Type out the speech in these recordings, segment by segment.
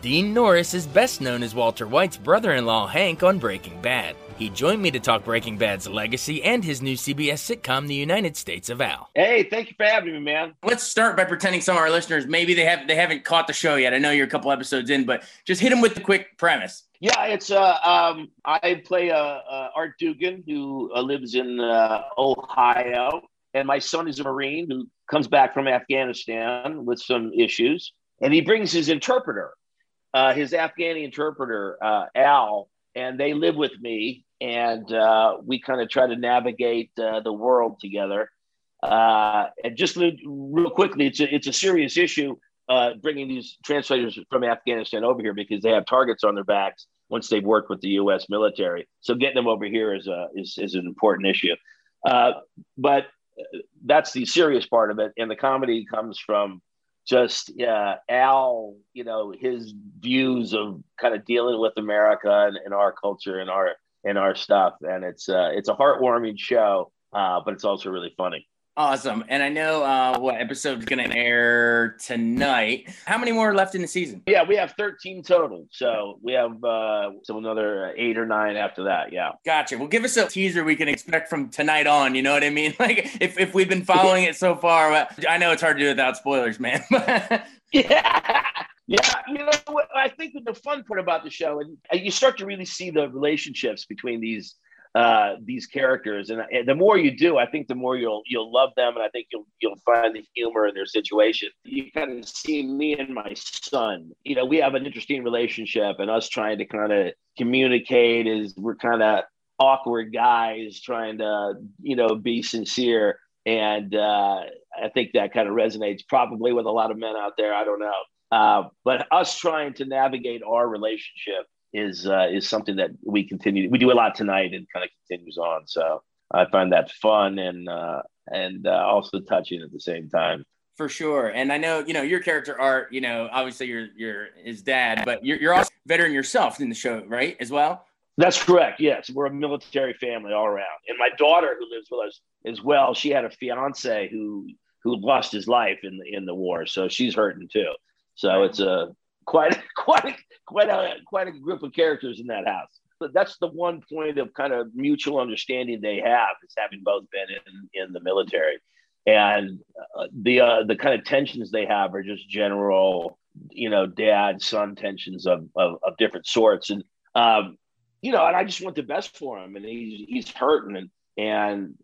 Dean Norris is best known as Walter White's brother in law, Hank, on Breaking Bad. He joined me to talk Breaking Bad's legacy and his new CBS sitcom, The United States of Al. Hey, thank you for having me, man. Let's start by pretending some of our listeners maybe they have they haven't caught the show yet. I know you're a couple episodes in, but just hit them with the quick premise. Yeah, it's uh, um, I play uh, uh, Art Dugan who uh, lives in uh, Ohio, and my son is a Marine who comes back from Afghanistan with some issues, and he brings his interpreter, uh, his Afghani interpreter uh, Al, and they live with me, and uh, we kind of try to navigate uh, the world together. Uh, and just real quickly, it's a, it's a serious issue bringing these translators from Afghanistan over here because they have targets on their backs once they've worked with the U.S. military. So getting them over here is a is, is an important issue. But that's the serious part of it, and the comedy comes from just uh, Al, you know, his views of kind of dealing with America and, and our culture and our and our stuff, and it's uh, it's a heartwarming show, uh, but it's also really funny. Awesome. And I know uh, what episode's going to air tonight. How many more left in the season? Yeah, we have 13 total. So we have uh, so another eight or nine after that. Yeah. Gotcha. Well, give us a teaser we can expect from tonight on. You know what I mean? Like if, if we've been following it so far, I know it's hard to do without spoilers, man. yeah. Yeah, you know what? I think the fun part about the show, and you start to really see the relationships between these uh, these characters, and, and, the more you do, I think the more you'll you'll love them, and I think you'll you'll find the humor in their situation. You kind of see me and my son. You know, we have an interesting relationship, and us trying to kind of communicate is we're kind of awkward guys trying to you know be sincere, and uh, I think that kind of resonates probably with a lot of men out there. I don't know. Uh, but us trying to navigate our relationship is uh, is something that we continue. We do a lot tonight and kind of continues on. So I find that fun and uh, and uh, also touching at the same time. For sure, and I know you know your character Art. You know, obviously you're you're his dad, but you're you're also veteran yourself in the show, right? As well. That's correct. Yes, we're a military family all around, and my daughter, who lives with us as well, she had a fiance who who lost his life in the in the war, so she's hurting too. So it's a quite quite quite a quite a group of characters in that house. But that's the one point of kind of mutual understanding they have is having both been in in the military, and uh, the uh, the kind of tensions they have are just general, you know, dad son tensions of, of of, different sorts, and um, you know, and I just want the best for him, and he's he's hurting, and and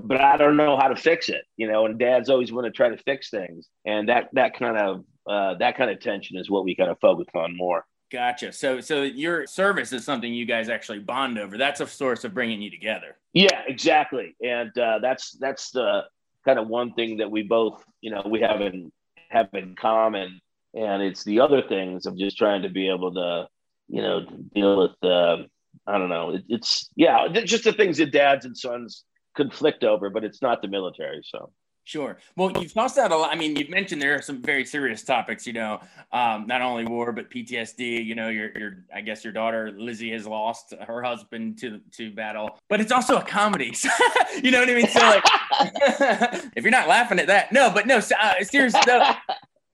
but I don't know how to fix it, you know. And dads always want to try to fix things, and that that kind of uh, that kind of tension is what we kind of focus on more. Gotcha. So, so your service is something you guys actually bond over. That's a source of bringing you together. Yeah, exactly. And uh, that's that's the kind of one thing that we both, you know, we have in have in common. And it's the other things of just trying to be able to, you know, deal with. Uh, I don't know. It, it's yeah, just the things that dads and sons conflict over, but it's not the military. So Sure. Well, you've tossed out a lot. I mean, you've mentioned there are some very serious topics. You know, um, not only war but PTSD. You know, your your I guess your daughter Lizzie has lost her husband to to battle, but it's also a comedy. you know what I mean? So like, if you're not laughing at that, no, but no, uh, seriously.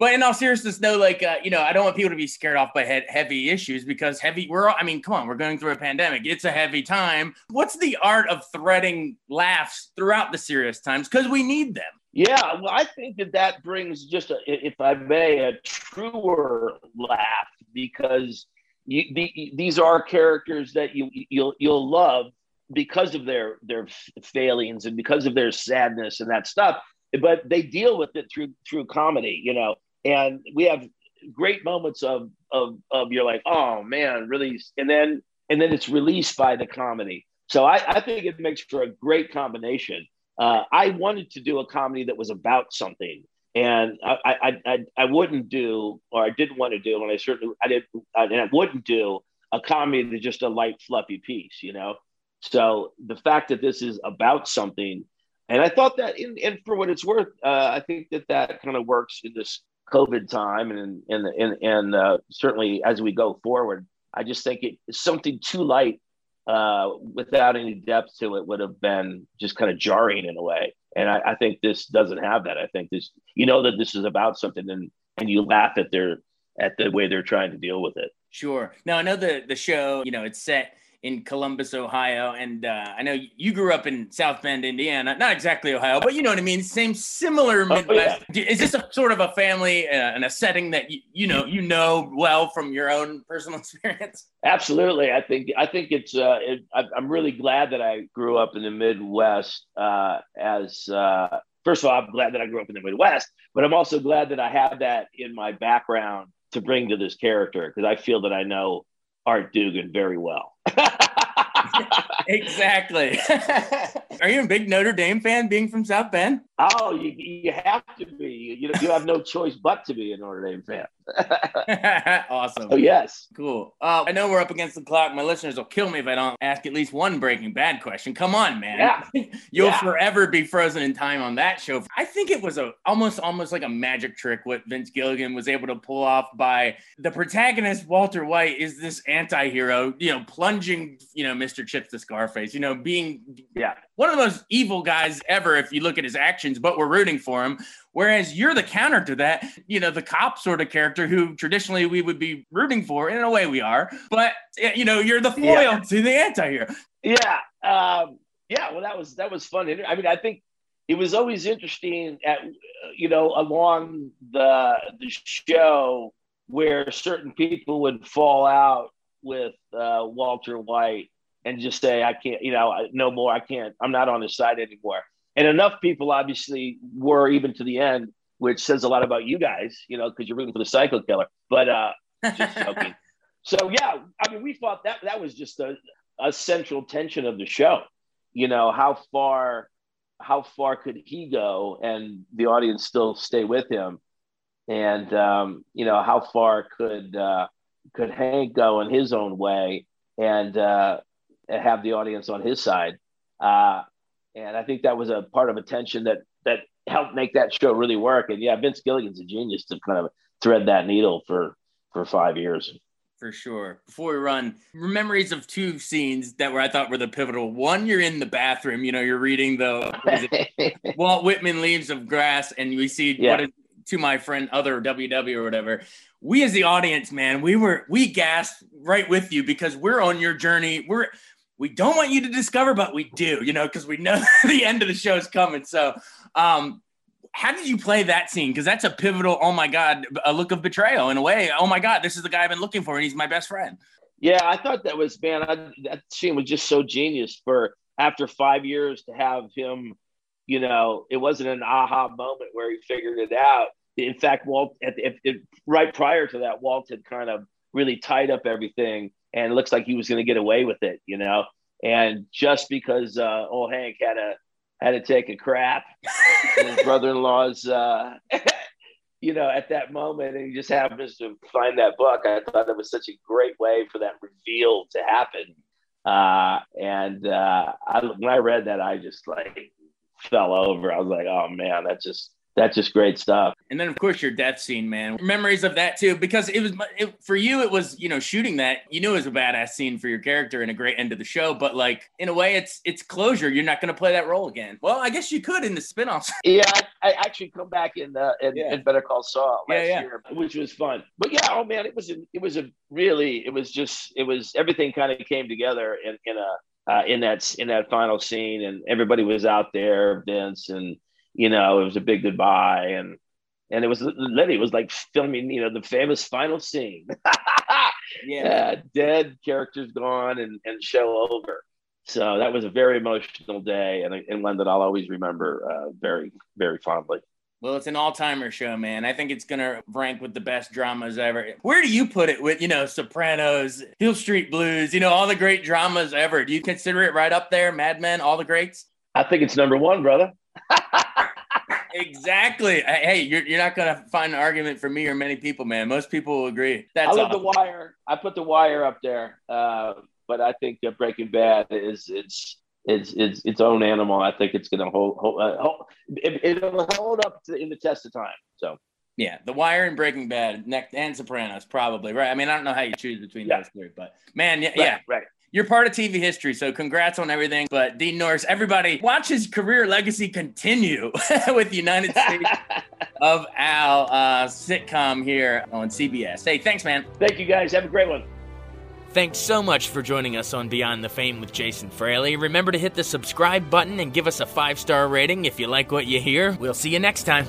But in all seriousness, no, like uh, you know, I don't want people to be scared off by he- heavy issues because heavy. We're, all, I mean, come on, we're going through a pandemic. It's a heavy time. What's the art of threading laughs throughout the serious times? Because we need them. Yeah, well, I think that that brings just, a, if I may, a truer laugh because you, the, these are characters that you you'll you'll love because of their their failings and because of their sadness and that stuff but they deal with it through through comedy you know and we have great moments of of of you're like oh man really and then and then it's released by the comedy. So i i think it makes for a great combination uh, i wanted to do a comedy that was about something and I, I I I wouldn't do or I didn't want to do and I certainly I didn't and I wouldn't do a comedy that's just a light fluffy piece you know? So the fact that this is about something, and I thought that, in, and for what it's worth, uh, I think that that kind of works in this COVID time, and and and, and uh, certainly as we go forward, I just think it something too light uh, without any depth to it would have been just kind of jarring in a way. And I, I, think this doesn't have that. I think this, you know, that this is about something, and and you laugh at their at the way they're trying to deal with it. Sure. Now I know the the show, you know, it's set in Columbus, Ohio. And uh, I know you grew up in South Bend, Indiana. Not exactly Ohio, but you know what I mean. Same, similar Midwest. Oh, yeah. Is this a sort of a family uh, and a setting that you, you know you know well from your own personal experience? Absolutely. I think I think it's. Uh, it, I'm really glad that I grew up in the Midwest. Uh, as uh, first of all, I'm glad that I grew up in the Midwest, but I'm also glad that I have that in my background to bring to this character because I feel that I know Art Dugan very well. exactly. Are you a big Notre Dame fan being from South Bend? Oh, you, you have to be. You, you have no choice but to be a Notre Dame fan. awesome. Oh, yes. Cool. Uh, I know we're up against the clock. My listeners will kill me if I don't ask at least one Breaking Bad question. Come on, man. Yeah. You'll yeah. forever be frozen in time on that show. I think it was a almost almost like a magic trick what Vince Gilligan was able to pull off by the protagonist Walter White is this anti-hero, you know, plunging, you know, Mr. Chips to Scarface, you know, being yeah, one of the most evil guys ever if you look at his actions, but we're rooting for him. Whereas you're the counter to that, you know, the cop sort of character who traditionally we would be rooting for. In a way, we are, but you know, you're the foil yeah. to the anti-hero. Yeah, um, yeah. Well, that was that was fun. I mean, I think it was always interesting at you know along the the show where certain people would fall out with uh, Walter White and just say, I can't, you know, no more. I can't, I'm not on his side anymore. And enough people obviously were even to the end, which says a lot about you guys, you know, because you're rooting for the psycho killer. But uh, just joking. so yeah, I mean, we thought that that was just a, a central tension of the show. You know, how far how far could he go and the audience still stay with him? And um, you know, how far could uh, could Hank go in his own way and uh, have the audience on his side. Uh, and I think that was a part of attention that that helped make that show really work. And yeah, Vince Gilligan's a genius to kind of thread that needle for for five years. For sure. Before we run, memories of two scenes that were I thought were the pivotal. One, you're in the bathroom, you know, you're reading the Walt Whitman Leaves of Grass, and we see yeah. what is to my friend other WW or whatever. We as the audience, man, we were we gasped right with you because we're on your journey. We're we don't want you to discover, but we do, you know, because we know the end of the show is coming. So, um, how did you play that scene? Because that's a pivotal, oh my God, a look of betrayal in a way. Oh my God, this is the guy I've been looking for, and he's my best friend. Yeah, I thought that was, man, I, that scene was just so genius for after five years to have him, you know, it wasn't an aha moment where he figured it out. In fact, Walt, at, at, at, right prior to that, Walt had kind of really tied up everything and it looks like he was going to get away with it, you know. And just because uh, old Hank had a had to take a crap, his brother-in-law's, uh, you know, at that moment, and he just happens to find that book. I thought it was such a great way for that reveal to happen. Uh, and uh, I, when I read that, I just like fell over. I was like, oh man, that's just that's just great stuff. And then, of course, your death scene, man. Memories of that too, because it was it, for you. It was you know shooting that. You knew it was a badass scene for your character and a great end of the show. But like in a way, it's it's closure. You're not going to play that role again. Well, I guess you could in the spinoffs. Yeah, I, I actually come back in, uh, in, yeah. in Better Call Saul last yeah, yeah. year, which was fun. But yeah, oh man, it was a, it was a really it was just it was everything kind of came together in in a uh, in that in that final scene, and everybody was out there, Vince and you know, it was a big goodbye. And, and it was literally, it was like filming, you know, the famous final scene. yeah. dead characters gone and, and show over. So that was a very emotional day and, and one that I'll always remember uh, very, very fondly. Well, it's an all-timer show, man. I think it's gonna rank with the best dramas ever. Where do you put it with, you know, Sopranos, Hill Street Blues, you know, all the great dramas ever? Do you consider it right up there, Mad Men, all the greats? I think it's number one, brother. Exactly. Hey, you're, you're not gonna find an argument for me or many people, man. Most people will agree. That's I love awesome. the Wire. I put the Wire up there, uh, but I think Breaking Bad is it's it's it's its own animal. I think it's going to hold, hold, uh, hold it, will hold up to, in the test of time. So yeah, The Wire and Breaking Bad, next and Sopranos, probably right. I mean, I don't know how you choose between yeah. those three, but man, yeah, right, yeah, right. You're part of TV history, so congrats on everything. But Dean Norris, everybody, watch his career legacy continue with the United States of Al uh, sitcom here on CBS. Hey, thanks, man. Thank you, guys. Have a great one. Thanks so much for joining us on Beyond the Fame with Jason Fraley. Remember to hit the subscribe button and give us a five star rating if you like what you hear. We'll see you next time.